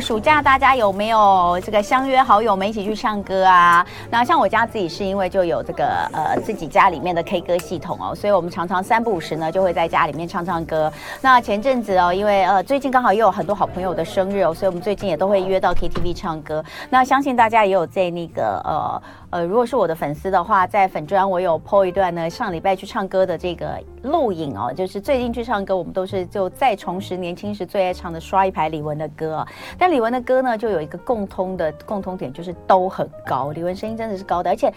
暑假大家有没有这个相约好友们一起去唱歌啊？那像我家自己是因为就有这个呃自己家里面的 K 歌系统哦，所以我们常常三不五时呢就会在家里面唱唱歌。那前阵子哦，因为呃最近刚好也有很多好朋友的生日哦，所以我们最近也都会约到 KTV 唱歌。那相信大家也有在那个呃。呃，如果是我的粉丝的话，在粉专我有 po 一段呢，上礼拜去唱歌的这个录影哦，就是最近去唱歌，我们都是就再重拾年轻时最爱唱的《刷一排》李玟的歌。但李玟的歌呢，就有一个共通的共通点，就是都很高。李玟声音真的是高的，而且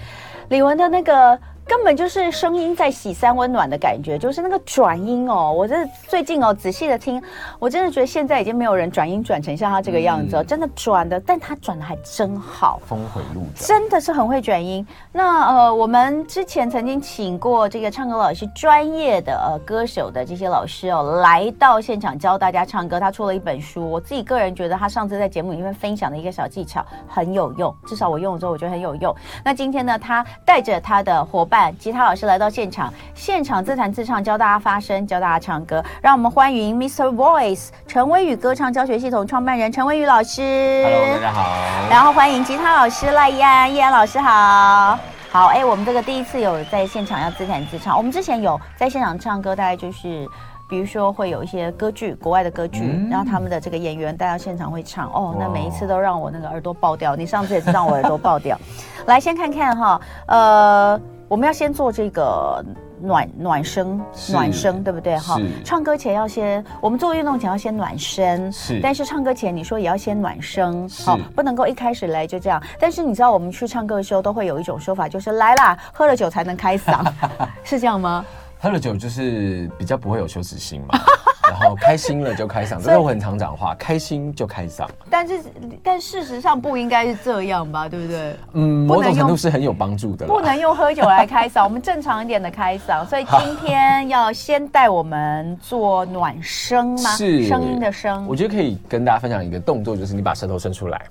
李玟的那个。根本就是声音在洗三温暖的感觉，就是那个转音哦。我这最近哦仔细的听，我真的觉得现在已经没有人转音转成像他这个样子哦，嗯、真的转的，但他转的还真好，峰回路转，真的是很会转音。那呃，我们之前曾经请过这个唱歌老师，专业的呃歌手的这些老师哦，来到现场教大家唱歌。他出了一本书，我自己个人觉得他上次在节目里面分享的一个小技巧很有用，至少我用了之后我觉得很有用。那今天呢，他带着他的伙伴。吉他老师来到现场，现场自弹自唱，教大家发声，教大家唱歌。让我们欢迎 Mr. Voice 陈威宇歌唱教学系统创办人陈威宇老师。Hello，大家好。然后欢迎吉他老师赖逸安，逸安老师好。好，哎，我们这个第一次有在现场要自弹自唱。我们之前有在现场唱歌，大概就是比如说会有一些歌剧，国外的歌剧，嗯、然后他们的这个演员带到现场会唱。哦，那每一次都让我那个耳朵爆掉。你上次也是让我耳朵爆掉。来，先看看哈，呃。我们要先做这个暖暖声，暖声对不对哈？唱歌前要先，我们做运动前要先暖身，是。但是唱歌前你说也要先暖身，好，不能够一开始来就这样。但是你知道我们去唱歌的时候都会有一种说法，就是来啦，喝了酒才能开嗓，是这样吗？喝了酒就是比较不会有羞耻心嘛。然后开心了就开嗓，这是我很常讲话，开心就开嗓。但是，但事实上不应该是这样吧？对不对？嗯，某种程度是很有帮助的。不能用喝酒来开嗓，我们正常一点的开嗓。所以今天要先带我们做暖声吗？是声音的声。我觉得可以跟大家分享一个动作，就是你把舌头伸出来，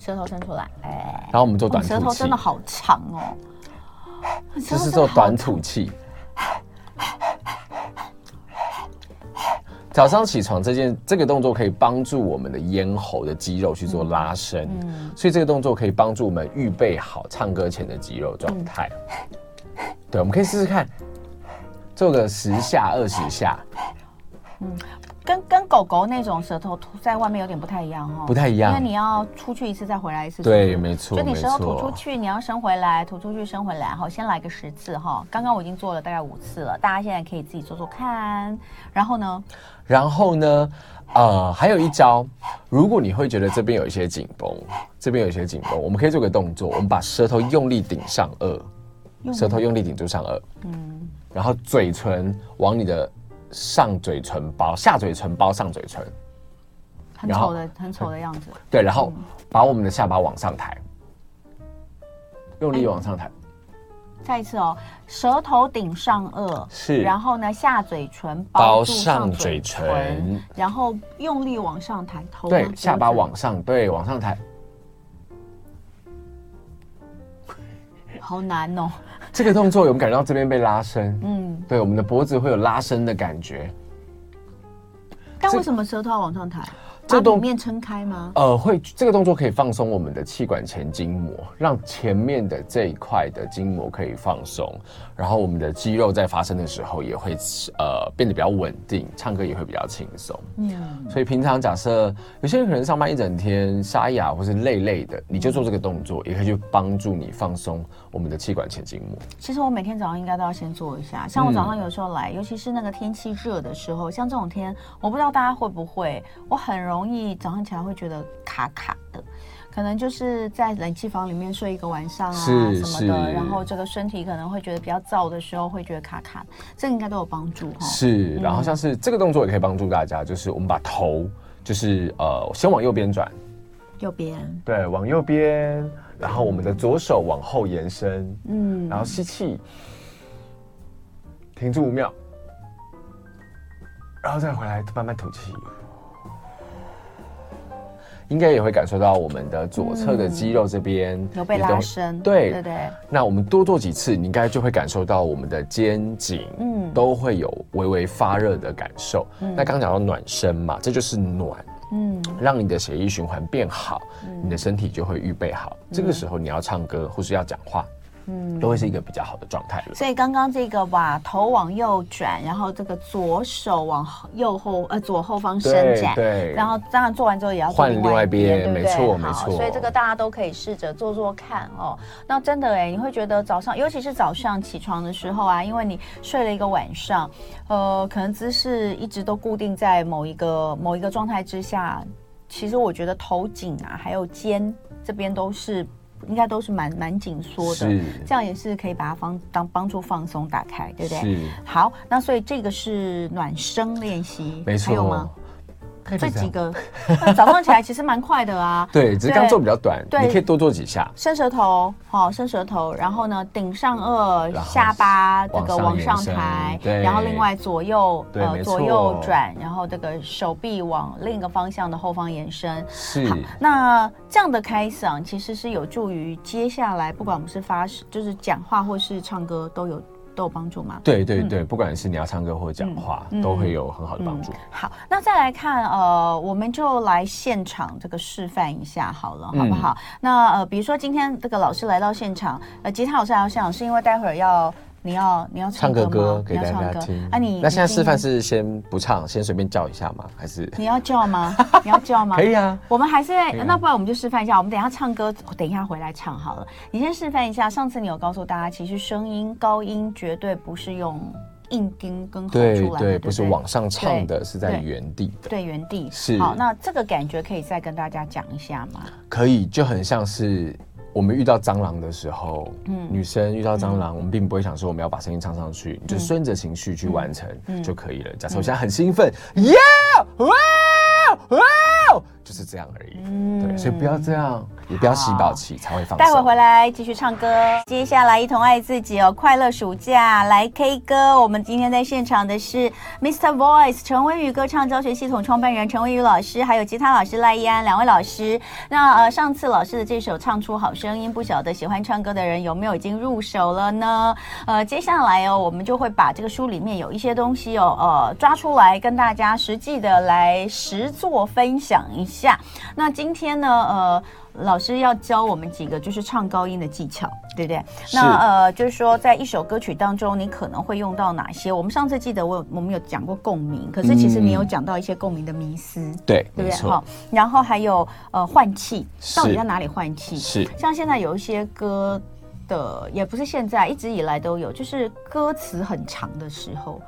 舌头伸出来，哎。然后我们做短吐气。舌头真的好长哦。就是做短吐气。早上起床这件这个动作可以帮助我们的咽喉的肌肉去做拉伸，嗯，所以这个动作可以帮助我们预备好唱歌前的肌肉状态。对，我们可以试试看，做个十下、二十下。嗯，跟跟狗狗那种舌头吐在外面有点不太一样哦，不太一样，因为你要出去一次再回来一次。对，没错，就你舌头吐出去，你要伸回来，吐出去，伸回来。好，先来个十次哈。刚刚我已经做了大概五次了，大家现在可以自己做做看。然后呢？然后呢，呃，还有一招，如果你会觉得这边有一些紧绷，这边有一些紧绷，我们可以做个动作，我们把舌头用力顶上颚，舌头用力顶住上颚，嗯，然后嘴唇往你的上嘴唇包，下嘴唇包上嘴唇，很丑的，很丑的样子。对，然后把我们的下巴往上抬，用力往上抬。再一次哦，舌头顶上颚，是，然后呢，下嘴唇包上嘴唇，然后用力往上抬头，对，下巴往上，对，往上抬，好难哦。这个动作有没有感觉到这边被拉伸？嗯，对，我们的脖子会有拉伸的感觉。但为什么舌头要往上抬？这动面撑开吗？呃，会，这个动作可以放松我们的气管前筋膜，让前面的这一块的筋膜可以放松，然后我们的肌肉在发声的时候也会呃变得比较稳定，唱歌也会比较轻松。嗯，所以平常假设有些人可能上班一整天沙哑或是累累的，你就做这个动作，也可以去帮助你放松我们的气管前筋膜。其实我每天早上应该都要先做一下，像我早上有时候来，嗯、尤其是那个天气热的时候，像这种天，我不知道大家会不会，我很容易。早上起来会觉得卡卡的，可能就是在冷气房里面睡一个晚上啊什么的，然后这个身体可能会觉得比较燥的时候会觉得卡卡，这个应该都有帮助哈。是，然后像是这个动作也可以帮助大家，就是我们把头就是呃先往右边转，右边，对，往右边，然后我们的左手往后延伸，嗯，然后吸气，停住五秒，然后再回来慢慢吐气。应该也会感受到我们的左侧的肌肉这边、嗯、有被拉伸，对对对。那我们多做几次，你应该就会感受到我们的肩颈，嗯，都会有微微发热的感受。嗯、那刚刚讲到暖身嘛，这就是暖，嗯，让你的血液循环变好，嗯、你的身体就会预备好。嗯、这个时候你要唱歌或是要讲话。嗯，都会是一个比较好的状态了。所以刚刚这个把头往右转，然后这个左手往右后呃左后方伸展，对，然后当然做完之后也要换另外一边？没错，没错。所以这个大家都可以试着做做看哦。那真的哎，你会觉得早上，尤其是早上起床的时候啊，因为你睡了一个晚上，呃，可能姿势一直都固定在某一个某一个状态之下，其实我觉得头颈啊，还有肩这边都是。应该都是蛮蛮紧缩的，这样也是可以把它放当帮助放松打开，对不对？好，那所以这个是暖身练习，没错。还有吗？这几个 早上起来其实蛮快的啊，对，只是刚做比较短，对，你可以多做几下。伸舌头，好，伸舌头，然后呢，顶上颚，下巴这个往上抬，然后另外左右呃左右转，然后这个手臂往另一个方向的后方延伸。是，好，那这样的开嗓其实是有助于接下来不管我们是发就是讲话或是唱歌都有。都有帮助吗？对对对，嗯、不管是你要唱歌或讲话，嗯、都会有很好的帮助、嗯。好，那再来看，呃，我们就来现场这个示范一下好了，好不好？嗯、那呃，比如说今天这个老师来到现场，呃，吉他老师来到现场，是因为待会儿要。你要你要唱个歌给大家听啊！你那现在示范是先不唱，先随便叫一下吗？还是你要叫吗？你要叫吗？可以啊。我们还是那不然我们就示范一下。我们等一下唱歌，等一下回来唱好了。你先示范一下。上次你有告诉大家，其实声音高音绝对不是用硬钉跟吼出来的，对对，不是往上唱的，是在原地的。对，原地是。好，那这个感觉可以再跟大家讲一下吗？可以，就很像是。我们遇到蟑螂的时候，嗯，女生遇到蟑螂，嗯、我们并不会想说我们要把声音唱上去，嗯、就顺着情绪去完成就可以了。假设我现在很兴奋，耶、嗯，哇，哇，就是这样而已。嗯，对，所以不要这样。也不要洗宝气才会放。待会回来继续唱歌，接下来一同爱自己哦，快乐暑假来 K 歌。我们今天在现场的是 Mr. Voice 陈威宇歌唱教学系统创办人陈威宇老师，还有吉他老师赖一安两位老师。那呃，上次老师的这首《唱出好声音》，不晓得喜欢唱歌的人有没有已经入手了呢？呃，接下来哦，我们就会把这个书里面有一些东西哦，呃，抓出来跟大家实际的来实做分享一下。那今天呢，呃。老师要教我们几个就是唱高音的技巧，对不对？那呃，就是说在一首歌曲当中，你可能会用到哪些？我们上次记得我有我们有讲过共鸣，可是其实你有讲到一些共鸣的迷思，嗯、对，对不对？好，然后还有呃换气，到底在哪里换气？是像现在有一些歌的，也不是现在，一直以来都有，就是歌词很长的时候。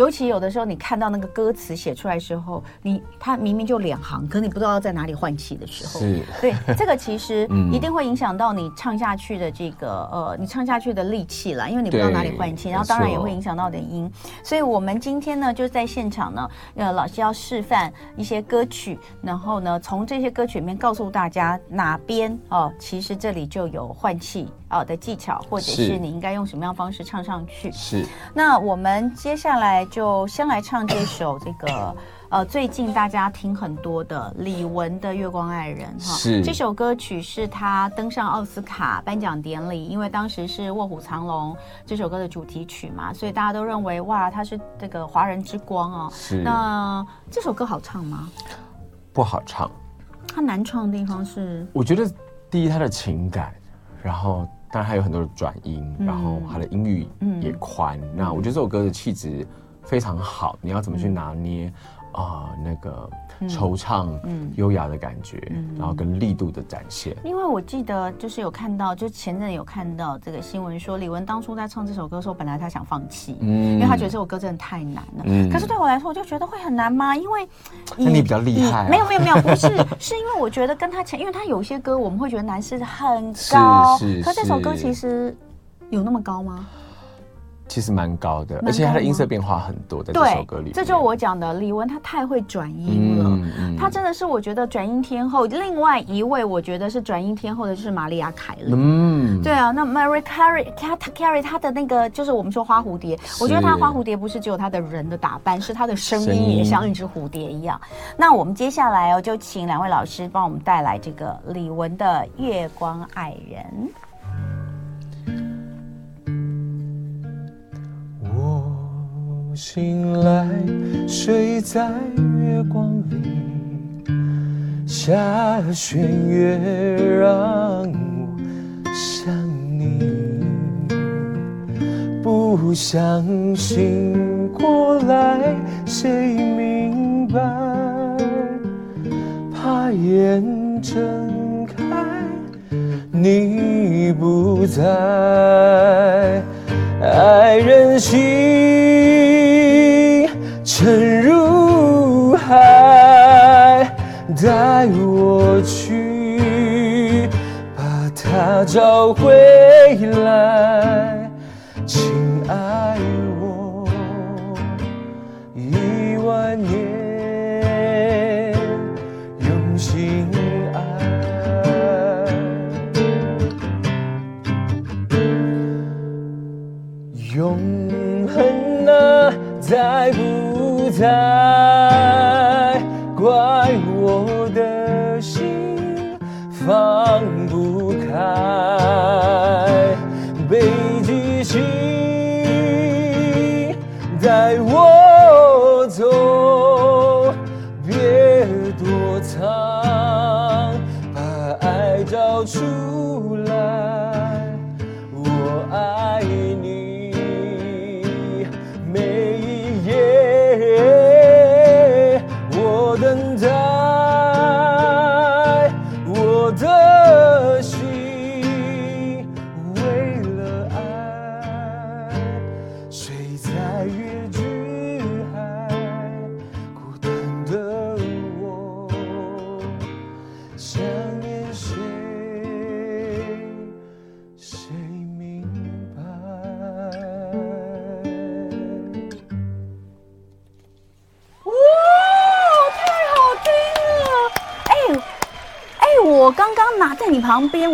尤其有的时候，你看到那个歌词写出来的时候，你它明明就两行，可你不知道在哪里换气的时候，是对这个其实 一定会影响到你唱下去的这个呃，你唱下去的力气啦，因为你不知道哪里换气，然后当然也会影响到你的音。所以我们今天呢，就在现场呢，呃，老师要示范一些歌曲，然后呢，从这些歌曲里面告诉大家哪边哦，其实这里就有换气哦的技巧，或者是你应该用什么样方式唱上去。是。那我们接下来。就先来唱这首这个呃，最近大家听很多的李玟的《月光爱人》哈，是这首歌曲是他登上奥斯卡颁奖典礼，因为当时是《卧虎藏龙》这首歌的主题曲嘛，所以大家都认为哇，他是这个华人之光哦。是。那这首歌好唱吗？不好唱。它难唱的地方是？我觉得第一，它的情感，然后。当然还有很多的转音，嗯、然后它的音域也宽。嗯、那我觉得这首歌的气质非常好，你要怎么去拿捏呃？那个。惆怅、嗯，优雅的感觉，嗯、然后跟力度的展现。因为我记得就是有看到，就前阵有看到这个新闻说，李玟当初在唱这首歌的时候，本来她想放弃，嗯，因为她觉得这首歌真的太难了。嗯，可是对我来说，我就觉得会很难吗？因为那你比较厉害、啊。没有没有没有，不是，是因为我觉得跟他前，因为他有些歌我们会觉得难是很高，是，是，是，可这首歌其实有那么高吗？其实蛮高的，而且它的音色变化很多，在这首歌这就是我讲的李玟，她太会转音了。嗯，她真的是我觉得转音天后。另外一位我觉得是转音天后的就是玛丽亚凯莉。嗯，对啊，那 Mariah Carey，她 Carey 她的那个就是我们说花蝴蝶，我觉得她花蝴蝶不是只有她的人的打扮，是她的声音也像一只蝴蝶一样。那我们接下来哦，就请两位老师帮我们带来这个李玟的《月光爱人》。醒来，睡在月光里，下弦月让我想你，不想醒过来，谁明白？怕眼睁开，你不在。爱人心找回来，亲爱我一万年，用心爱永恒啊，在不在？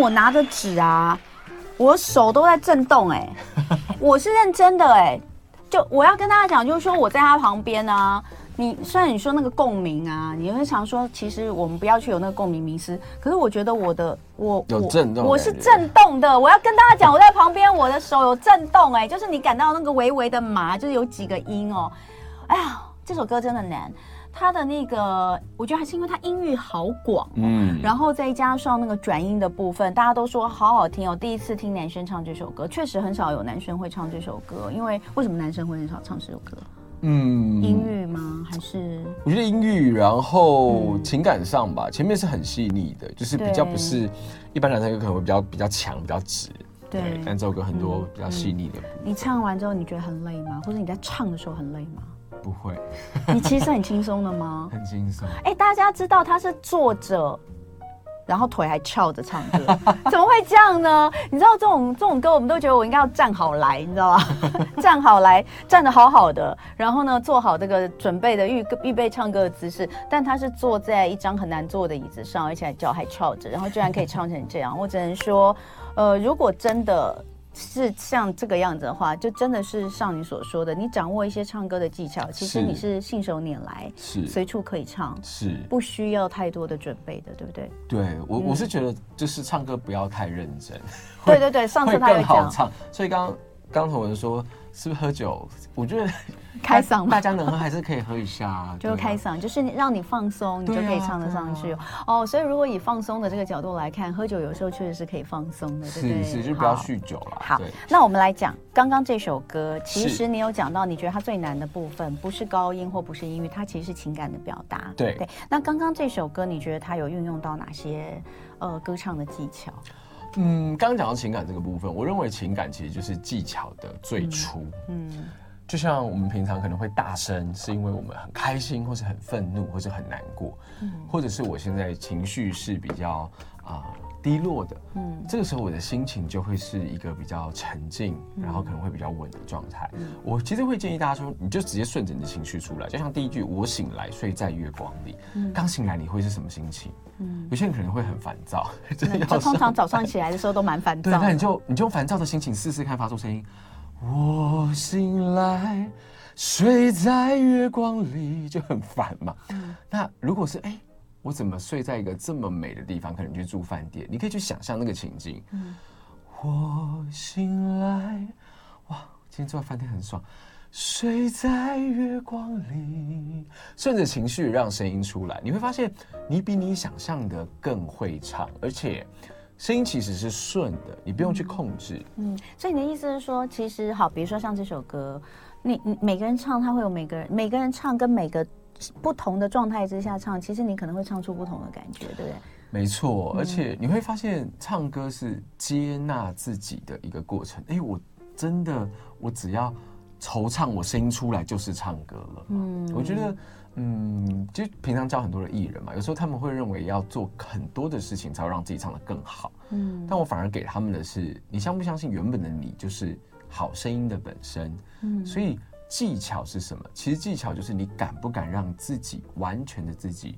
我拿着纸啊，我手都在震动哎、欸，我是认真的哎、欸，就我要跟大家讲，就是说我在他旁边啊，你虽然你说那个共鸣啊，你会常说其实我们不要去有那个共鸣迷思，可是我觉得我的我有震动，我是震动的，我要跟大家讲，我在旁边，我的手有震动哎、欸，就是你感到那个微微的麻，就是有几个音哦，哎呀，这首歌真的难。他的那个，我觉得还是因为他音域好广，嗯，然后再加上那个转音的部分，大家都说好好听哦。第一次听男生唱这首歌，确实很少有男生会唱这首歌。因为为什么男生会很少唱这首歌？嗯，音域吗？还是我觉得音域，然后情感上吧，嗯、前面是很细腻的，就是比较不是一般男生有可能会比较比较强、比较直，对。对但这首歌很多比较细腻的、嗯嗯。你唱完之后，你觉得很累吗？或者你在唱的时候很累吗？不会，你其实很轻松的吗？很轻松。哎，大家知道他是坐着，然后腿还翘着唱歌，怎么会这样呢？你知道这种这种歌，我们都觉得我应该要站好来，你知道吗？站好来，站得好好的，然后呢，做好这个准备的预预备唱歌的姿势。但他是坐在一张很难坐的椅子上，而且脚还翘着，然后居然可以唱成这样。我只能说，呃，如果真的。是像这个样子的话，就真的是像你所说的，你掌握一些唱歌的技巧，其实你是信手拈来，是随处可以唱，是不需要太多的准备的，对不对？对我，我是觉得就是唱歌不要太认真。对对对，上次他有讲，所以刚刚同文说。是不是喝酒？我觉得开嗓，大家能喝还是可以喝一下，啊。就是开嗓，就是让你放松，你就可以唱得上去。啊啊、哦，所以如果以放松的这个角度来看，喝酒有时候确实是可以放松的，对不对？是是，就不要酗酒了。好，那我们来讲刚刚这首歌。其实你有讲到，你觉得它最难的部分不是高音或不是音域，它其实是情感的表达。对对。那刚刚这首歌，你觉得它有运用到哪些呃歌唱的技巧？嗯，刚刚讲到情感这个部分，我认为情感其实就是技巧的最初。嗯。嗯就像我们平常可能会大声，是因为我们很开心，或是很愤怒，或是很难过，嗯，或者是我现在情绪是比较啊、呃、低落的，嗯，这个时候我的心情就会是一个比较沉静，然后可能会比较稳的状态。嗯、我其实会建议大家说，你就直接顺着你的情绪出来，就像第一句“我醒来，睡在月光里”，嗯，刚醒来你会是什么心情？嗯，有些人可能会很烦躁，就通常早上起来的时候都蛮烦躁。对，那你就你就用烦躁的心情试试看发出声音。我醒来，睡在月光里，就很烦嘛。嗯、那如果是哎、欸，我怎么睡在一个这么美的地方？可能去住饭店，你可以去想象那个情境。嗯、我醒来，哇，今天住在饭店很爽，睡在月光里，顺着情绪让声音出来，你会发现你比你想象的更会唱，而且声音其实是顺的，你不用去控制。嗯，所以你的意思是说，其实好，比如说像这首歌，你你每个人唱，他会有每个人每个人唱跟每个不同的状态之下唱，其实你可能会唱出不同的感觉，对不对？没错，而且你会发现唱歌是接纳自己的一个过程。哎，我真的，我只要。惆怅，我声音出来就是唱歌了。嗯，我觉得，嗯，就平常教很多的艺人嘛，有时候他们会认为要做很多的事情才会让自己唱得更好。嗯，但我反而给他们的是，你相不相信原本的你就是好声音的本身？嗯，所以技巧是什么？其实技巧就是你敢不敢让自己完全的自己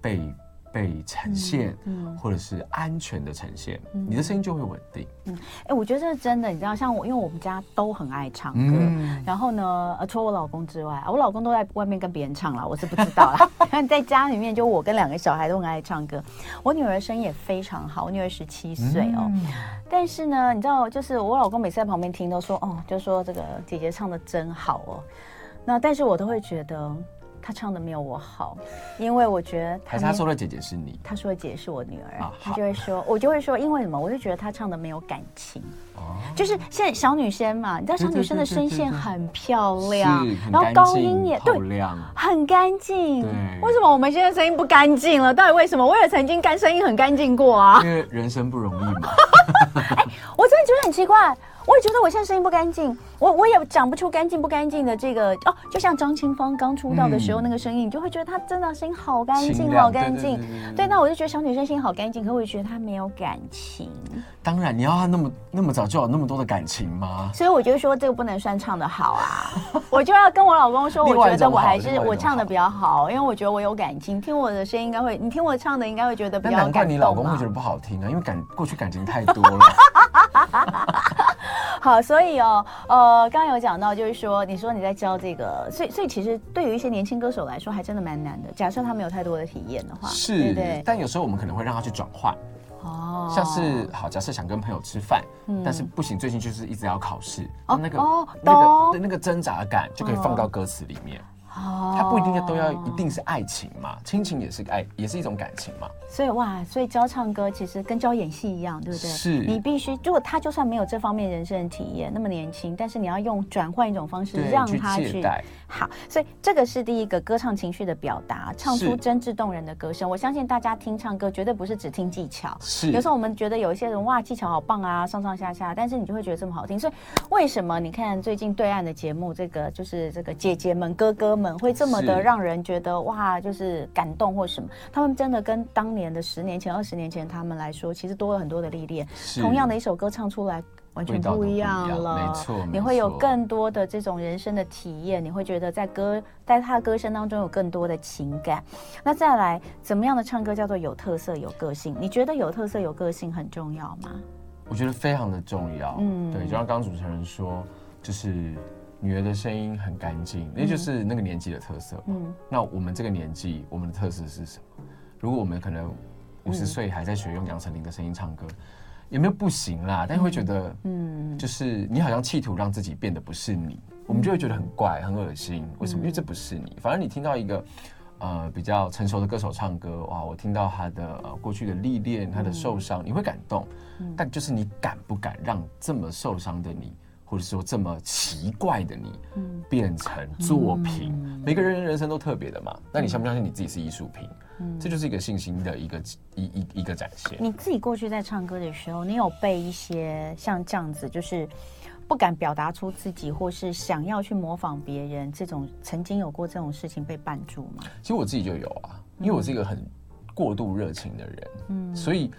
被。被呈现，嗯，或者是安全的呈现，嗯、你的声音就会稳定。嗯，哎、欸，我觉得这是真的。你知道，像我，因为我们家都很爱唱歌，嗯、然后呢，呃，除了我老公之外，我老公都在外面跟别人唱了，我是不知道啦。但在家里面，就我跟两个小孩都很爱唱歌。我女儿声音也非常好，我女儿十七岁哦。嗯、但是呢，你知道，就是我老公每次在旁边听，都说哦，就说这个姐姐唱的真好哦。那但是我都会觉得。他唱的没有我好，因为我觉得他还是他说的姐姐是你，他说的姐姐是我女儿，啊、他就会说，我就会说，因为什么？我就觉得他唱的没有感情，哦、就是现在小女生嘛，你知道小女生的声线很漂亮，然后高音也对，很干净。对，为什么我们现在声音不干净了？到底为什么？我也曾经干声音很干净过啊，因为人生不容易嘛。哎，我真的觉得很奇怪。我也觉得我现在声音不干净，我我也讲不出干净不干净的这个哦，就像张清芳刚出道的时候那个声音，你就会觉得她真的声音好干净，好干净。对，那我就觉得小女生声音好干净，可我也觉得她没有感情。当然，你要她那么那么早就有那么多的感情吗？所以我就说这个不能算唱的好啊，我就要跟我老公说，我觉得我还是我唱的比较好，因为我觉得我有感情，听我的声音应该会，你听我唱的应该会觉得比较感动。难怪你老公会觉得不好听啊，因为感过去感情太多了。好，所以哦，呃，刚刚有讲到，就是说，你说你在教这个，所以，所以其实对于一些年轻歌手来说，还真的蛮难的。假设他没有太多的体验的话，是，对对，但有时候我们可能会让他去转换，哦，像是好，假设想跟朋友吃饭，嗯，但是不行，最近就是一直要考试，哦，那个，哦，那个，那个挣扎感就可以放到歌词里面。哦，它不一定要都要一定是爱情嘛，亲情也是爱，也是一种感情嘛。所以哇，所以教唱歌其实跟教演戏一样，对不对？是。你必须，如果他就算没有这方面人生的体验，那么年轻，但是你要用转换一种方式让他去。去好，所以这个是第一个歌唱情绪的表达，唱出真挚动人的歌声。我相信大家听唱歌绝对不是只听技巧，是。有时候我们觉得有一些人哇技巧好棒啊，上上下下，但是你就会觉得这么好听。所以为什么你看最近对岸的节目，这个就是这个姐姐们、哥哥们会这么的让人觉得哇，就是感动或什么？他们真的跟当年的十年前、二十年前他们来说，其实多了很多的历练。是同样的一首歌唱出来。完全不一样了，没错，你会有更多的这种人生的体验，你会觉得在歌，在他的歌声当中有更多的情感。那再来，怎么样的唱歌叫做有特色、有个性？你觉得有特色、有个性很重要吗？我觉得非常的重要。嗯，对，就像刚刚主持人说，就是女儿的声音很干净，那就是那个年纪的特色。嗯，那我们这个年纪，我们的特色是什么？如果我们可能五十岁还在学用杨丞琳的声音唱歌。有没有不行啦？但是会觉得，嗯，就是你好像企图让自己变得不是你，嗯、我们就会觉得很怪、很恶心。为什么？因为这不是你。反而你听到一个，呃，比较成熟的歌手唱歌，哇，我听到他的呃过去的历练、他的受伤，嗯、你会感动。嗯、但就是你敢不敢让这么受伤的你，或者说这么奇怪的你，嗯，变成作品？嗯、每个人人生都特别的嘛。那你相不相信你自己是艺术品？嗯，这就是一个信心的一个一一一个展现。你自己过去在唱歌的时候，你有被一些像这样子，就是不敢表达出自己，或是想要去模仿别人这种，曾经有过这种事情被绊住吗？其实我自己就有啊，因为我是一个很过度热情的人，嗯，所以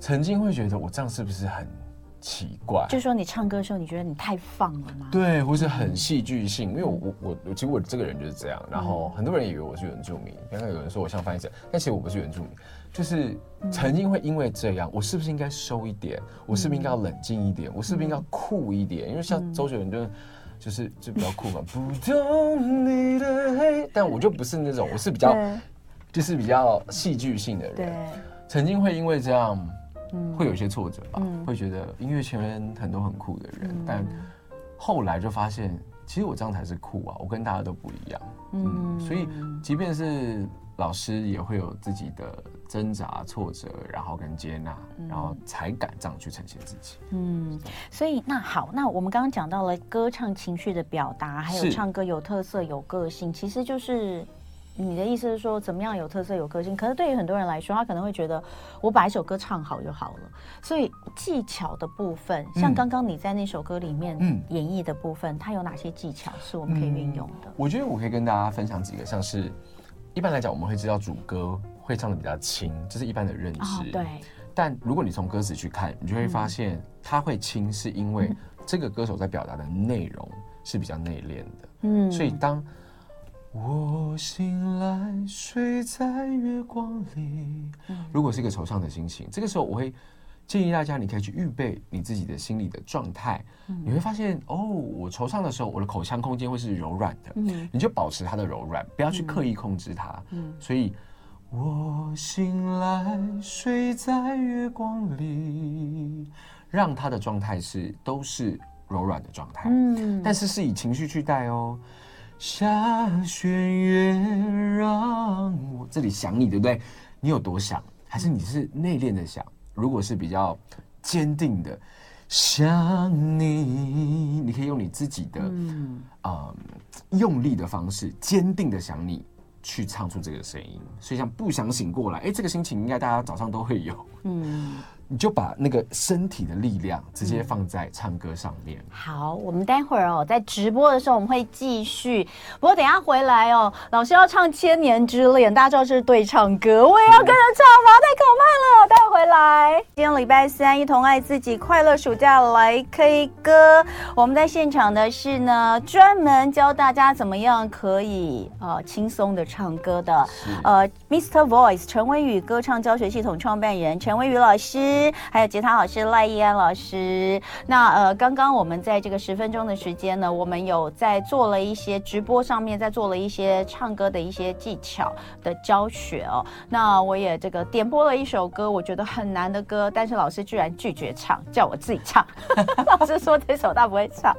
曾经会觉得我这样是不是很奇怪，就是说你唱歌的时候，你觉得你太放了吗？对，或是很戏剧性，因为我我我我其实我这个人就是这样，然后很多人以为我是原住民，刚刚有人说我像翻译者，但其实我不是原住民，就是曾经会因为这样，我是不是应该收一点？我是不是应该要冷静一点？我是不是应该要酷一点？因为像周杰伦就就是就比较酷嘛，不懂你的黑，但我就不是那种，我是比较就是比较戏剧性的人，对，曾经会因为这样。会有一些挫折吧，嗯、会觉得音乐圈很多很酷的人，嗯、但后来就发现，其实我这样才是酷啊，我跟大家都不一样。嗯，嗯，所以即便是老师也会有自己的挣扎、挫折，然后跟接纳，然后才敢这样去呈现自己。嗯，所以那好，那我们刚刚讲到了歌唱情绪的表达，还有唱歌有特色、有个性，其实就是。你的意思是说，怎么样有特色、有个性？可是对于很多人来说，他可能会觉得，我把一首歌唱好就好了。所以技巧的部分，像刚刚你在那首歌里面演绎的部分，嗯、它有哪些技巧是我们可以运用的？我觉得我可以跟大家分享几个，像是一般来讲，我们会知道主歌会唱的比较轻，这是一般的认知。哦、对。但如果你从歌词去看，你就会发现，它会轻是因为这个歌手在表达的内容是比较内敛的。嗯。所以当我醒来，睡在月光里。如果是一个惆怅的心情，这个时候我会建议大家，你可以去预备你自己的心理的状态。你会发现，哦，我惆怅的时候，我的口腔空间会是柔软的。你就保持它的柔软，不要去刻意控制它。所以，我醒来，睡在月光里，让它的状态是都是柔软的状态。嗯，但是是以情绪去带哦。下弦月，让我这里想你，对不对？你有多想？还是你是内敛的想？如果是比较坚定的想你，你可以用你自己的嗯、呃、用力的方式，坚定的想你，去唱出这个声音。所以像不想醒过来，哎，这个心情应该大家早上都会有。嗯。你就把那个身体的力量直接放在唱歌上面。好，我们待会儿哦，在直播的时候我们会继续。不过等下回来哦，老师要唱《千年之恋》，大家知道这是对唱歌，我也要跟着唱吗？太可怕了！待会回来。今天礼拜三，一同爱自己，快乐暑假来 K 歌。我们在现场的是呢，专门教大家怎么样可以呃轻松的唱歌的，呃，Mr. Voice 陈维宇歌唱教学系统创办人陈维宇老师。还有吉他老师赖依安老师。那呃，刚刚我们在这个十分钟的时间呢，我们有在做了一些直播上面，在做了一些唱歌的一些技巧的教学哦。那我也这个点播了一首歌，我觉得很难的歌，但是老师居然拒绝唱，叫我自己唱。老师说这首他不会唱，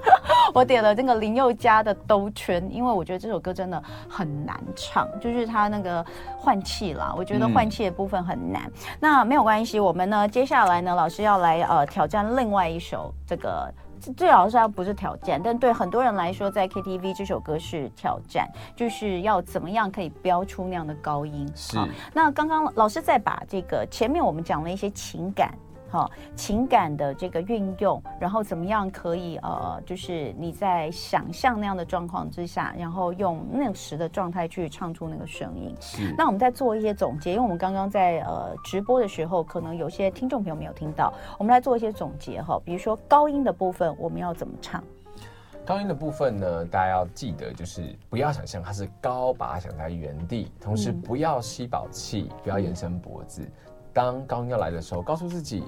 我点了这个林宥嘉的《兜圈》，因为我觉得这首歌真的很难唱，就是他那个换气啦，我觉得换气的部分很难。嗯、那没有关系，我们呢接。接下来呢，老师要来呃挑战另外一首这个，最好是它不是挑战，但对很多人来说，在 KTV 这首歌是挑战，就是要怎么样可以飙出那样的高音。是。那刚刚老师在把这个前面我们讲了一些情感。好，情感的这个运用，然后怎么样可以呃，就是你在想象那样的状况之下，然后用那时的状态去唱出那个声音。是。那我们再做一些总结，因为我们刚刚在呃直播的时候，可能有些听众朋友没有听到，我们来做一些总结哈。比如说高音的部分，我们要怎么唱？高音的部分呢，大家要记得就是不要想象它是高，把它想在原地，同时不要吸饱气，不要延伸脖子。嗯当高音要来的时候，告诉自己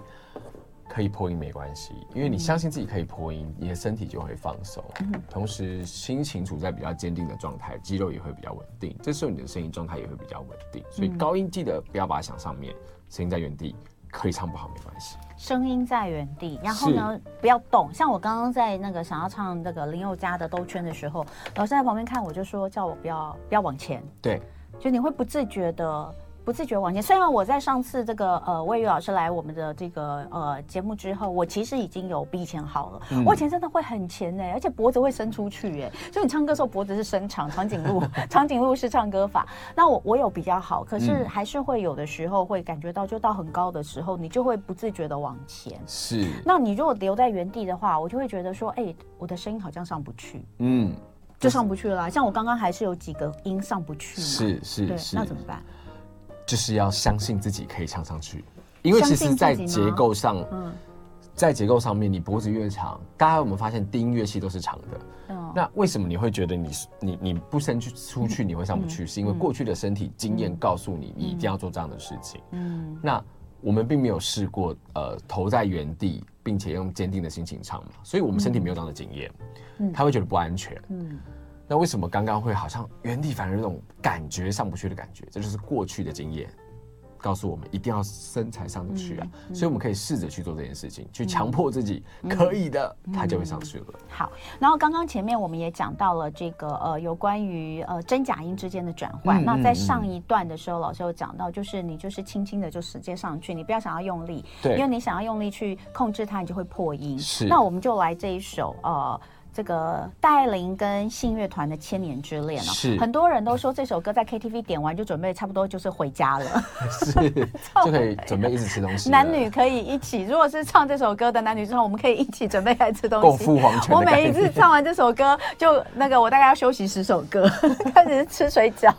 可以破音没关系，因为你相信自己可以破音，你的身体就会放松，同时心情处在比较坚定的状态，肌肉也会比较稳定，这时候你的声音状态也会比较稳定。所以高音记得不要把它想上面，声音在原地可以唱不好没关系。声音在原地，然后呢不要动。像我刚刚在那个想要唱那个林宥嘉的兜圈的时候，老师在旁边看我就说叫我不要不要往前，对，就你会不自觉的。不自觉往前，虽然我在上次这个呃魏宇老师来我们的这个呃节目之后，我其实已经有比以前好了。嗯、我以前真的会很前哎，而且脖子会伸出去哎，所以你唱歌的时候脖子是伸长，长颈鹿，长颈鹿是唱歌法。那我我有比较好，可是还是会有的时候会感觉到，就到很高的时候，你就会不自觉的往前。是。那你如果留在原地的话，我就会觉得说，哎，我的声音好像上不去。嗯。就上不去了啦。像我刚刚还是有几个音上不去。是是对是。那怎么办？就是要相信自己可以唱上去，因为其实，在结构上，嗯，在结构上面，你脖子越长，大家有没有发现低音乐器都是长的？嗯，那为什么你会觉得你你你不伸去出去你会上不去？是因为过去的身体经验告诉你，你一定要做这样的事情。嗯，那我们并没有试过，呃，头在原地，并且用坚定的心情唱嘛，所以我们身体没有这样的经验，嗯，他会觉得不安全。嗯。那为什么刚刚会好像原地反而那种感觉上不去的感觉？这就是过去的经验，告诉我们一定要身材上得去啊，嗯嗯、所以我们可以试着去做这件事情，去强迫自己可以的，嗯、它就会上去了。好，然后刚刚前面我们也讲到了这个呃，有关于呃真假音之间的转换。嗯、那在上一段的时候，嗯、老师有讲到，就是你就是轻轻的就直接上去，你不要想要用力，对，因为你想要用力去控制它，你就会破音。是，那我们就来这一首呃。这个戴爱玲跟信乐团的《千年之恋》哦，是很多人都说这首歌在 KTV 点完就准备差不多就是回家了，是 就可以准备一直吃东西。男女可以一起，如果是唱这首歌的男女之后，我们可以一起准备来吃东西。共赴黄泉。我每一次唱完这首歌，就那个我大概要休息十首歌，开始吃水饺，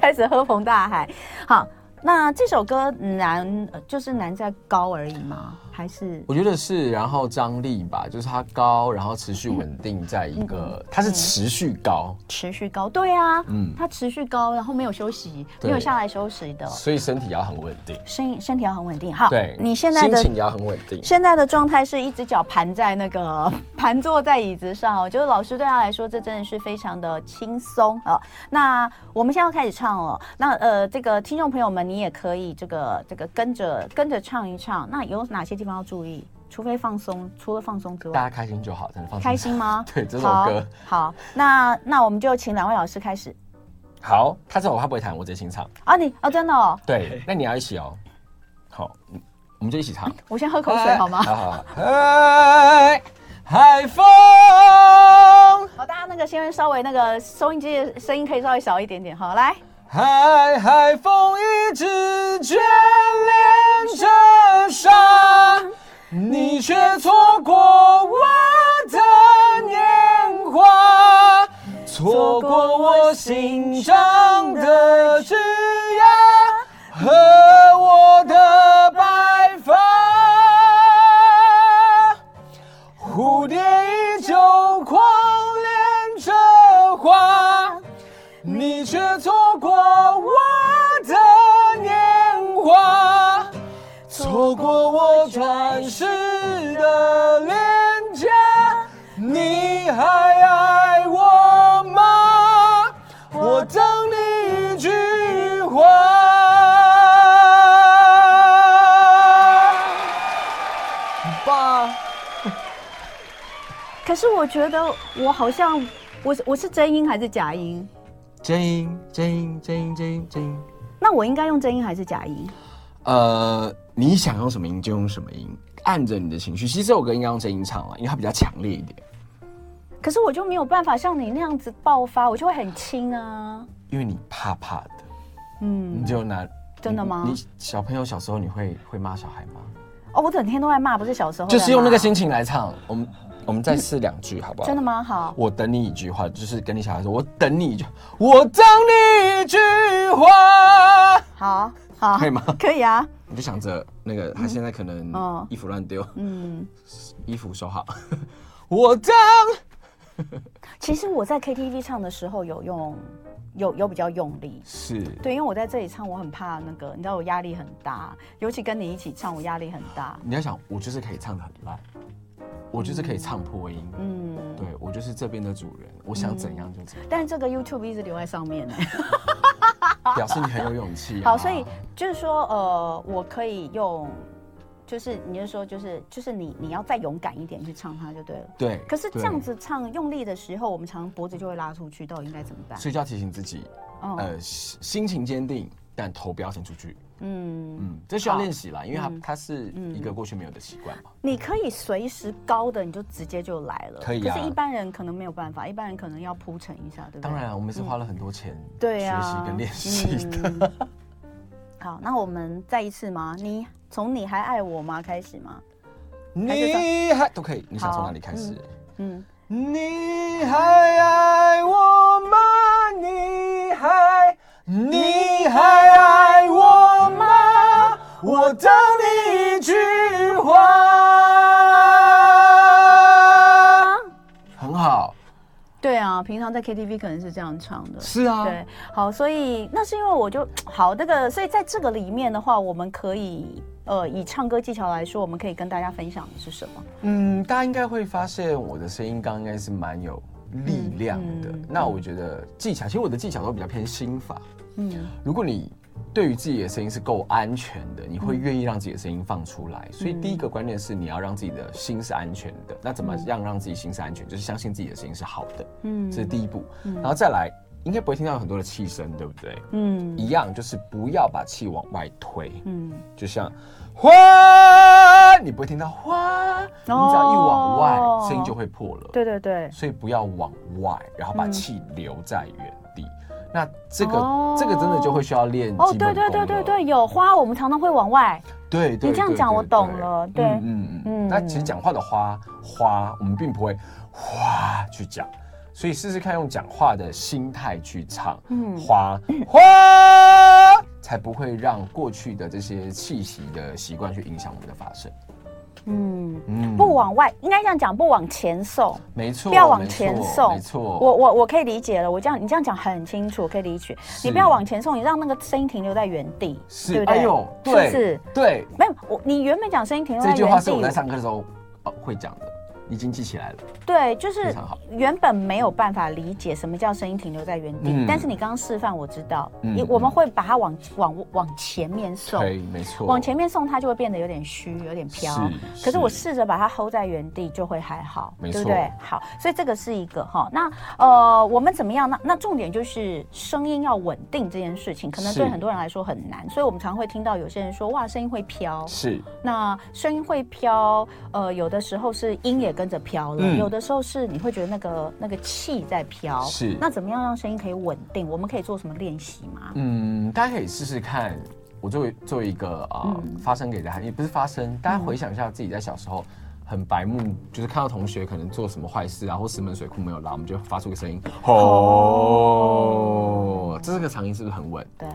开始喝彭大海。好，那这首歌难就是难在高而已吗？还是？我觉得是，然后张力吧，就是它高，然后持续稳定在一个，嗯、它是持续高，持续高，对啊，嗯，它持续高，然后没有休息，没有下来休息的，所以身体要很稳定，身身体要很稳定，好，对，你现在的心情也要很稳定，现在的状态是一只脚盘在那个 盘坐在椅子上，我觉得老师对他来说，这真的是非常的轻松啊。那我们现在要开始唱了，那呃，这个听众朋友们，你也可以这个这个跟着跟着唱一唱，那有哪些地方？要注意，除非放松，除了放松之外，大家开心就好，真的放松。开心吗？对，这首歌好。好，那那我们就请两位老师开始。好，他这首他不会弹，我直接清唱。啊，你哦，真的哦。对，那你要一起哦。好，我们就一起唱。我先喝口水好吗？好好好。海海风。好，大家那个先稍微那个收音机的声音可以稍微小一点点。好，来。海海风一直眷恋着沙，你却错过我的年华，错过我心上的枝桠和我的白错过我转世的脸颊，你还爱我吗？我等你一句话。爸，可是我觉得我好像我我是真音还是假音？真音，真音，真音，真音，真音。那我应该用真音还是假音？呃，你想用什么音就用什么音，按着你的情绪。其实这首歌应该用真音唱啊，因为它比较强烈一点。可是我就没有办法像你那样子爆发，我就会很轻啊。因为你怕怕的，嗯，你就拿真的吗？你小朋友小时候你会会骂小孩吗？哦，我整天都在骂，不是小时候，就是用那个心情来唱。我们。我们再试两句，好不好？真的吗？好。我等你一句话，就是跟你小孩说，我等你一句，我等你一句话。好，好，可以吗？可以啊。你就想着那个，他现在可能衣服乱丢，嗯，衣服收好。我等。其实我在 KTV 唱的时候有用，有有比较用力，是对，因为我在这里唱，我很怕那个，你知道我压力很大，尤其跟你一起唱，我压力很大。你要想，我就是可以唱得很烂。我就是可以唱破音，嗯，对，我就是这边的主人，我想怎样就怎样。但是这个 YouTube 一直留在上面呢，表示你很有勇气。好，所以就是说，呃，我可以用，就是你就说，就是就是你你要再勇敢一点去唱它就对了。对。可是这样子唱用力的时候，我们常常脖子就会拉出去，到底应该怎么办？所以就要提醒自己，呃，心情坚定，但头不要伸出去。嗯嗯，这需要练习啦，因为它它是一个过去没有的习惯嘛。你可以随时高的，你就直接就来了。可以啊。可是一般人可能没有办法，一般人可能要铺陈一下，对不对？当然啊，我们是花了很多钱对啊学习跟练习的。好，那我们再一次吗？你从你还爱我吗开始吗？你还都可以，你想从哪里开始？嗯，你还爱我吗？你还你还爱？我等你一句话。很好。对啊，平常在 KTV 可能是这样唱的。是啊。对，好，所以那是因为我就好那个，所以在这个里面的话，我们可以呃，以唱歌技巧来说，我们可以跟大家分享的是什么？嗯，大家应该会发现我的声音刚应该是蛮有力量的。嗯嗯、那我觉得技巧，其实我的技巧都比较偏心法。嗯，如果你对于自己的声音是够安全的，你会愿意让自己的声音放出来。所以第一个观念是你要让自己的心是安全的。那怎么样让自己心是安全？就是相信自己的声音是好的。嗯，这是第一步。然后再来，应该不会听到很多的气声，对不对？嗯，一样就是不要把气往外推。嗯，就像花，你不会听到花，你只要一往外，声音就会破了。对对对。所以不要往外，然后把气留在原地。那这个、哦、这个真的就会需要练哦，对对对对对，有花我们常常会往外，对，对，你这样讲我懂了，对，嗯嗯嗯。那其实讲话的花花，我们并不会哗去讲，所以试试看用讲话的心态去唱，嗯，花花，才不会让过去的这些气息的习惯去影响我们的发声。嗯嗯，不往外，应该这样讲，不往前送，没错，不要往前送，没错。我我我可以理解了，我这样你这样讲很清楚，可以理解。你不要往前送，你让那个声音停留在原地，是，对不对？哎呦，对，是，对，没有我，你原本讲声音停留在原地，这句话是我在上课的时候会讲的。已经记起来了。对，就是原本没有办法理解什么叫声音停留在原地，嗯、但是你刚刚示范，我知道，嗯、我们会把它往往往前面送，对，没错，往前面送它就会变得有点虚，有点飘。是，可是我试着把它 hold 在原地，就会还好，没错，对不对？好，所以这个是一个哈。那呃，我们怎么样？那那重点就是声音要稳定这件事情，可能对很多人来说很难，所以我们常常会听到有些人说，哇，声音会飘。是，那声音会飘，呃，有的时候是音也。跟着飘了，嗯、有的时候是你会觉得那个那个气在飘，是那怎么样让声音可以稳定？我们可以做什么练习吗？嗯，大家可以试试看。我作为作为一个啊、呃嗯、发声给大家，也不是发声，大家回想一下自己在小时候很白目，嗯、就是看到同学可能做什么坏事啊，或石门水库没有拉，我们就发出个声音，吼、哦，这是个长音，是不是很稳？对，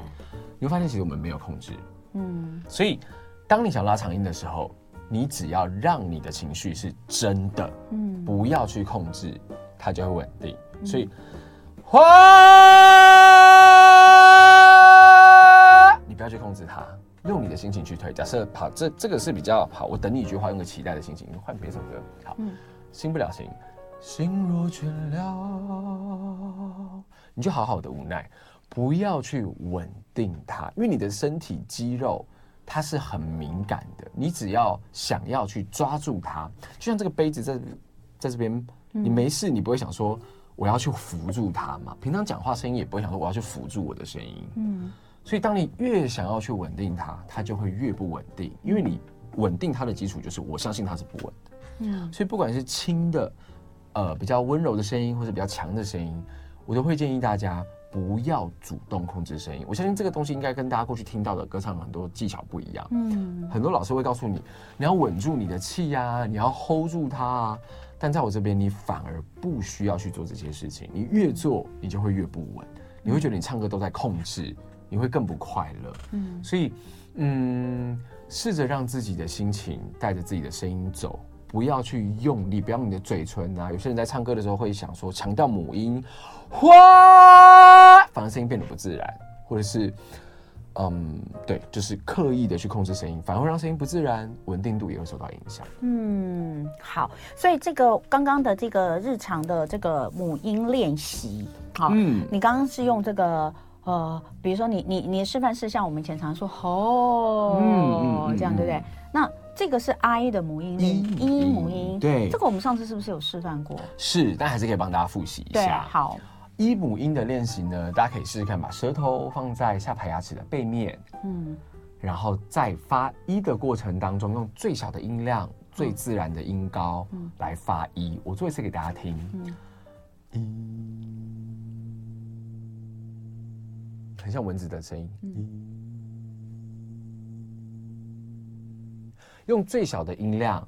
你会发现其实我们没有控制，嗯，所以当你想拉长音的时候。你只要让你的情绪是真的，嗯，不要去控制，它就会稳定。嗯、所以，花，你不要去控制它，用你的心情去推。假设好，这这个是比较好。我等你一句话，用个期待的心情，换别首歌。好，嗯、心不了情，心若倦了，你就好好的无奈，不要去稳定它，因为你的身体肌肉。它是很敏感的，你只要想要去抓住它，就像这个杯子在在这边，你没事，你不会想说我要去扶住它嘛？平常讲话声音也不会想说我要去扶住我的声音。嗯，所以当你越想要去稳定它，它就会越不稳定，因为你稳定它的基础就是我相信它是不稳的。嗯，所以不管是轻的，呃，比较温柔的声音，或者比较强的声音，我都会建议大家。不要主动控制声音，我相信这个东西应该跟大家过去听到的歌唱很多技巧不一样。嗯，很多老师会告诉你，你要稳住你的气呀，你要 hold 住它啊。但在我这边，你反而不需要去做这些事情。你越做，你就会越不稳，你会觉得你唱歌都在控制，你会更不快乐。嗯，所以，嗯，试着让自己的心情带着自己的声音走。不要去用力，不要你的嘴唇啊。有些人在唱歌的时候会想说强调母音，哗，反而声音变得不自然，或者是，嗯，对，就是刻意的去控制声音，反而会让声音不自然，稳定度也会受到影响。嗯，好，所以这个刚刚的这个日常的这个母音练习，好，嗯，你刚刚是用这个呃，比如说你你你的示范是像我们以前常说吼，嗯嗯嗯、这样对不对？那这个是 I 的母音，一母音，对，这个我们上次是不是有示范过？是，但还是可以帮大家复习一下。好，一母音的练习呢，大家可以试试看，把舌头放在下排牙齿的背面，嗯，然后在发一的过程当中，用最小的音量、最自然的音高来发一。我做一次给大家听，一，很像蚊子的声音。用最小的音量。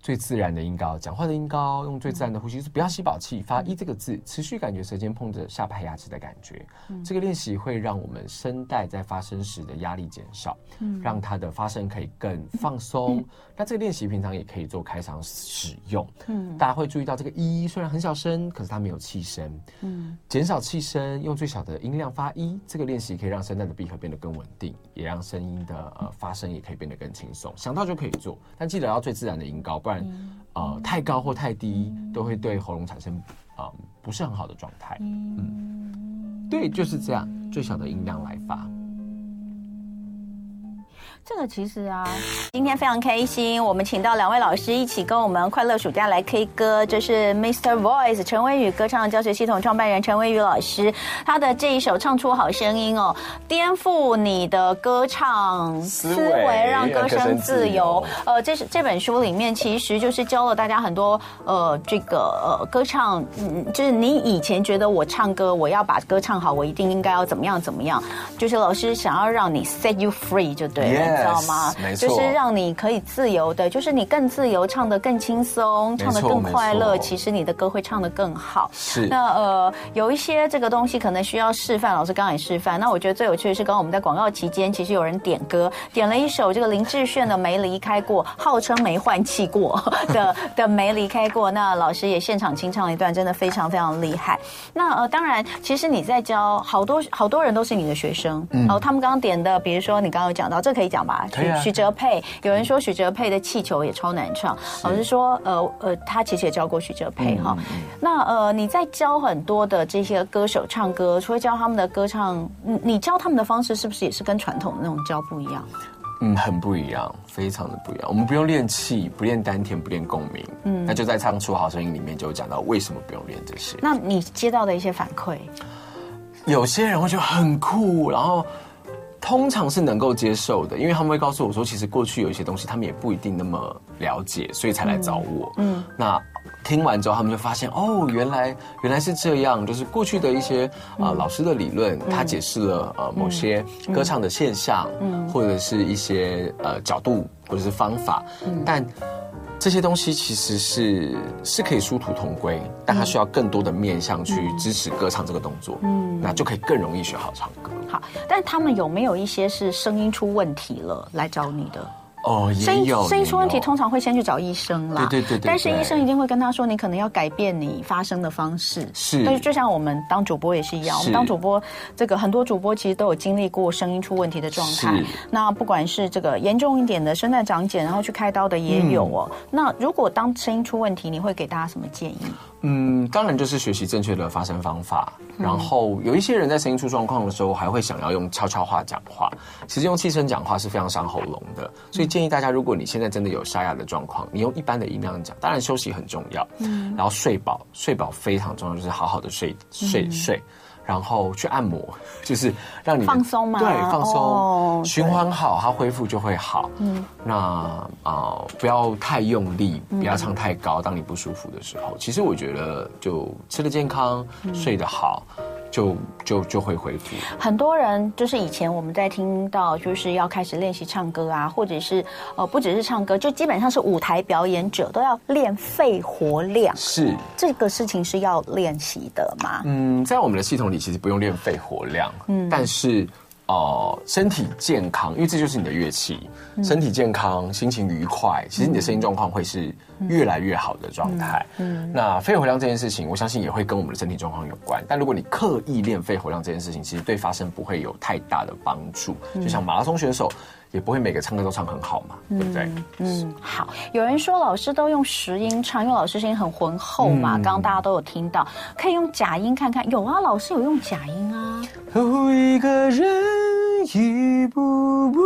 最自然的音高，讲话的音高，用最自然的呼吸，就是不要吸饱气，发一这个字，持续感觉舌尖碰着下排牙齿的感觉。嗯、这个练习会让我们声带在发声时的压力减少，嗯、让它的发声可以更放松。嗯、那这个练习平常也可以做开场使用。嗯，大家会注意到这个一虽然很小声，可是它没有气声。嗯，减少气声，用最小的音量发一，这个练习可以让声带的闭合变得更稳定，也让声音的呃发声也可以变得更轻松。想到就可以做，但记得要最自然的音高。不然，呃，太高或太低都会对喉咙产生啊、呃、不是很好的状态。嗯，对，就是这样，最小的音量来发。这个其实啊，今天非常开心，我们请到两位老师一起跟我们快乐暑假来 K 歌。这是 Mr. Voice 陈威宇歌唱教学系统创办人陈威宇老师，他的这一首《唱出好声音》哦，颠覆你的歌唱思维，让歌声自由。呃，这是这本书里面其实就是教了大家很多呃，这个呃歌唱，嗯，就是你以前觉得我唱歌，我要把歌唱好，我一定应该要怎么样怎么样，就是老师想要让你 set you free 就对了。你知道吗？没错，就是让你可以自由的，就是你更自由，唱得更轻松，唱得更快乐。其实你的歌会唱得更好。是。那呃，有一些这个东西可能需要示范，老师刚刚也示范。那我觉得最有趣的是，刚刚我们在广告期间，其实有人点歌，点了一首这个林志炫的《没离开过》，号称没换气过的的《没离开过》。那老师也现场清唱了一段，真的非常非常厉害。那呃，当然，其实你在教好多好多人都是你的学生，然后、嗯、他们刚刚点的，比如说你刚刚有讲到，这可以讲吧？许许哲佩，有人说许哲佩的气球也超难唱。老师说，呃呃，他其实也教过许哲佩哈。那呃，你在教很多的这些歌手唱歌，除了教他们的歌唱，你你教他们的方式是不是也是跟传统的那种教不一样？嗯，很不一样，非常的不一样。我们不用练气，不练丹田，不练共鸣。嗯，那就在唱出好声音里面就有讲到为什么不用练这些。那你接到的一些反馈，有些人会觉得很酷，然后。通常是能够接受的，因为他们会告诉我说，其实过去有一些东西他们也不一定那么了解，所以才来找我。嗯，那听完之后，他们就发现哦，原来原来是这样，就是过去的一些啊、呃、老师的理论，他解释了呃某些歌唱的现象，嗯，或者是一些呃角度或者是方法，但。这些东西其实是是可以殊途同归，但它需要更多的面向去支持歌唱这个动作，嗯，那就可以更容易学好唱歌。好，但他们有没有一些是声音出问题了来找你的？哦，声音声音出问题，通常会先去找医生啦。对对对对。但是医生一定会跟他说，你可能要改变你发声的方式。是。但是就像我们当主播也是一样，我们当主播，这个很多主播其实都有经历过声音出问题的状态。是。那不管是这个严重一点的声带长茧，然后去开刀的也有哦。那如果当声音出问题，你会给大家什么建议？嗯，当然就是学习正确的发声方法。然后有一些人在声音出状况的时候，还会想要用悄悄话讲话。其实用气声讲话是非常伤喉咙的，所以建议大家，如果你现在真的有沙哑的状况，你用一般的音量讲。当然休息很重要，嗯，然后睡饱，睡饱非常重要，就是好好的睡睡睡。然后去按摩，就是让你放松嘛，对，放松，哦、循环好，它恢复就会好。嗯，那啊、呃，不要太用力，不要唱太高。当你不舒服的时候，其实我觉得就吃得健康，嗯、睡得好。就就就会恢复。很多人就是以前我们在听到就是要开始练习唱歌啊，或者是呃不只是唱歌，就基本上是舞台表演者都要练肺活量。是这个事情是要练习的吗？嗯，在我们的系统里其实不用练肺活量，嗯，但是。哦、呃，身体健康，因为这就是你的乐器。嗯、身体健康，心情愉快，其实你的声音状况会是越来越好的状态。嗯，嗯，那肺活量这件事情，我相信也会跟我们的身体状况有关。但如果你刻意练肺活量这件事情，其实对发声不会有太大的帮助。嗯、就像马拉松选手，也不会每个唱歌都唱很好嘛，嗯、对不对？嗯，好。有人说老师都用实音唱，因为老师声音很浑厚嘛。刚刚、嗯、大家都有听到，可以用假音看看。有啊，老师有用假音啊。有一个人。一步步，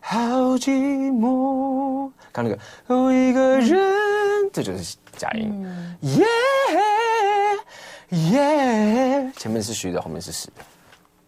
好寂寞。看那个，有一个人，嗯、这就是假音。耶耶，前面是虚的，后面是实的。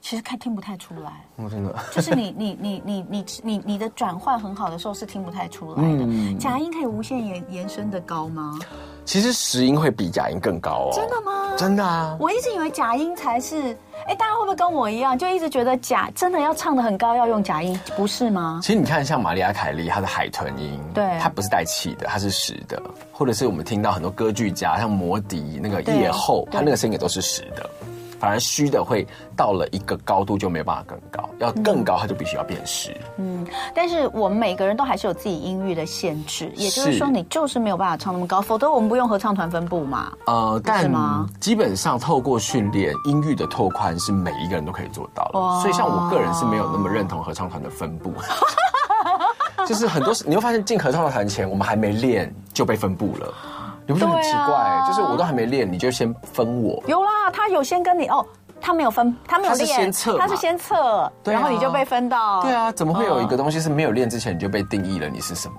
其实看听不太出来。我真的，就是你 你你你你你你的转换很好的时候是听不太出来的。嗯、假音可以无限延延伸的高吗？其实实音会比假音更高哦。真的吗？真的啊。我一直以为假音才是。哎，大家会不会跟我一样，就一直觉得假真的要唱的很高，要用假音，不是吗？其实你看，像玛丽亚凯莉，她的海豚音，对，它不是带气的，它是实的。或者是我们听到很多歌剧家，像摩笛那个夜后，他那个声音也都是实的。反而虚的会到了一个高度就没有办法更高，要更高它就必须要变实。嗯，但是我们每个人都还是有自己音域的限制，也就是说你就是没有办法唱那么高，否则我们不用合唱团分部嘛。呃，但基本上透过训练，音域的拓宽是每一个人都可以做到的。所以像我个人是没有那么认同合唱团的分部，就是很多你会发现进合唱团前，我们还没练就被分部了。你不是很奇怪？啊、就是我都还没练，你就先分我。有啦，他有先跟你哦。他没有分，他没有练，他是先测，他是先测，然后你就被分到。对啊，怎么会有一个东西是没有练之前你就被定义了？你是什么？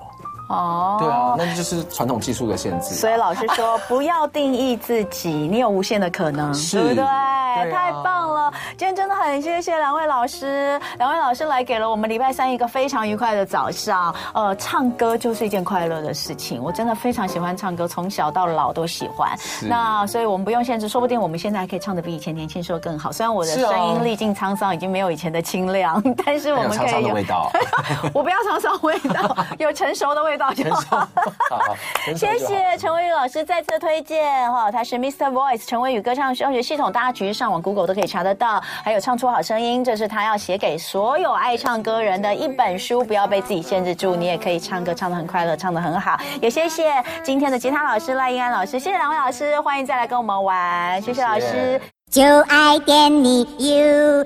哦，对啊，那就是传统技术的限制。所以老师说，不要定义自己，你有无限的可能，对不对？对啊、太棒了！今天真的很谢谢两位老师，两位老师来给了我们礼拜三一个非常愉快的早上。呃，唱歌就是一件快乐的事情，我真的非常喜欢唱歌，从小到老都喜欢。那所以我们不用限制，说不定我们现在还可以唱的比以前年轻时候更好。虽然我的声音历尽沧桑，已经没有以前的清亮，但是我们可以有，有沧桑的味道。我不要沧桑味道，有成熟的味道。就好，好，好，谢谢陈维宇老师再次推荐哈，他是 Mr. Voice 陈维宇歌唱教学系统，大家其实上网 Google 都可以查得到，还有唱出好声音，这是他要写给所有爱唱歌人的一本书，不要被自己限制住，你也可以唱歌唱得很快乐，唱得很好。也谢谢今天的吉他老师赖英安老师，谢谢两位老师，欢迎再来跟我们玩，谢谢老师，就爱点你 UFO。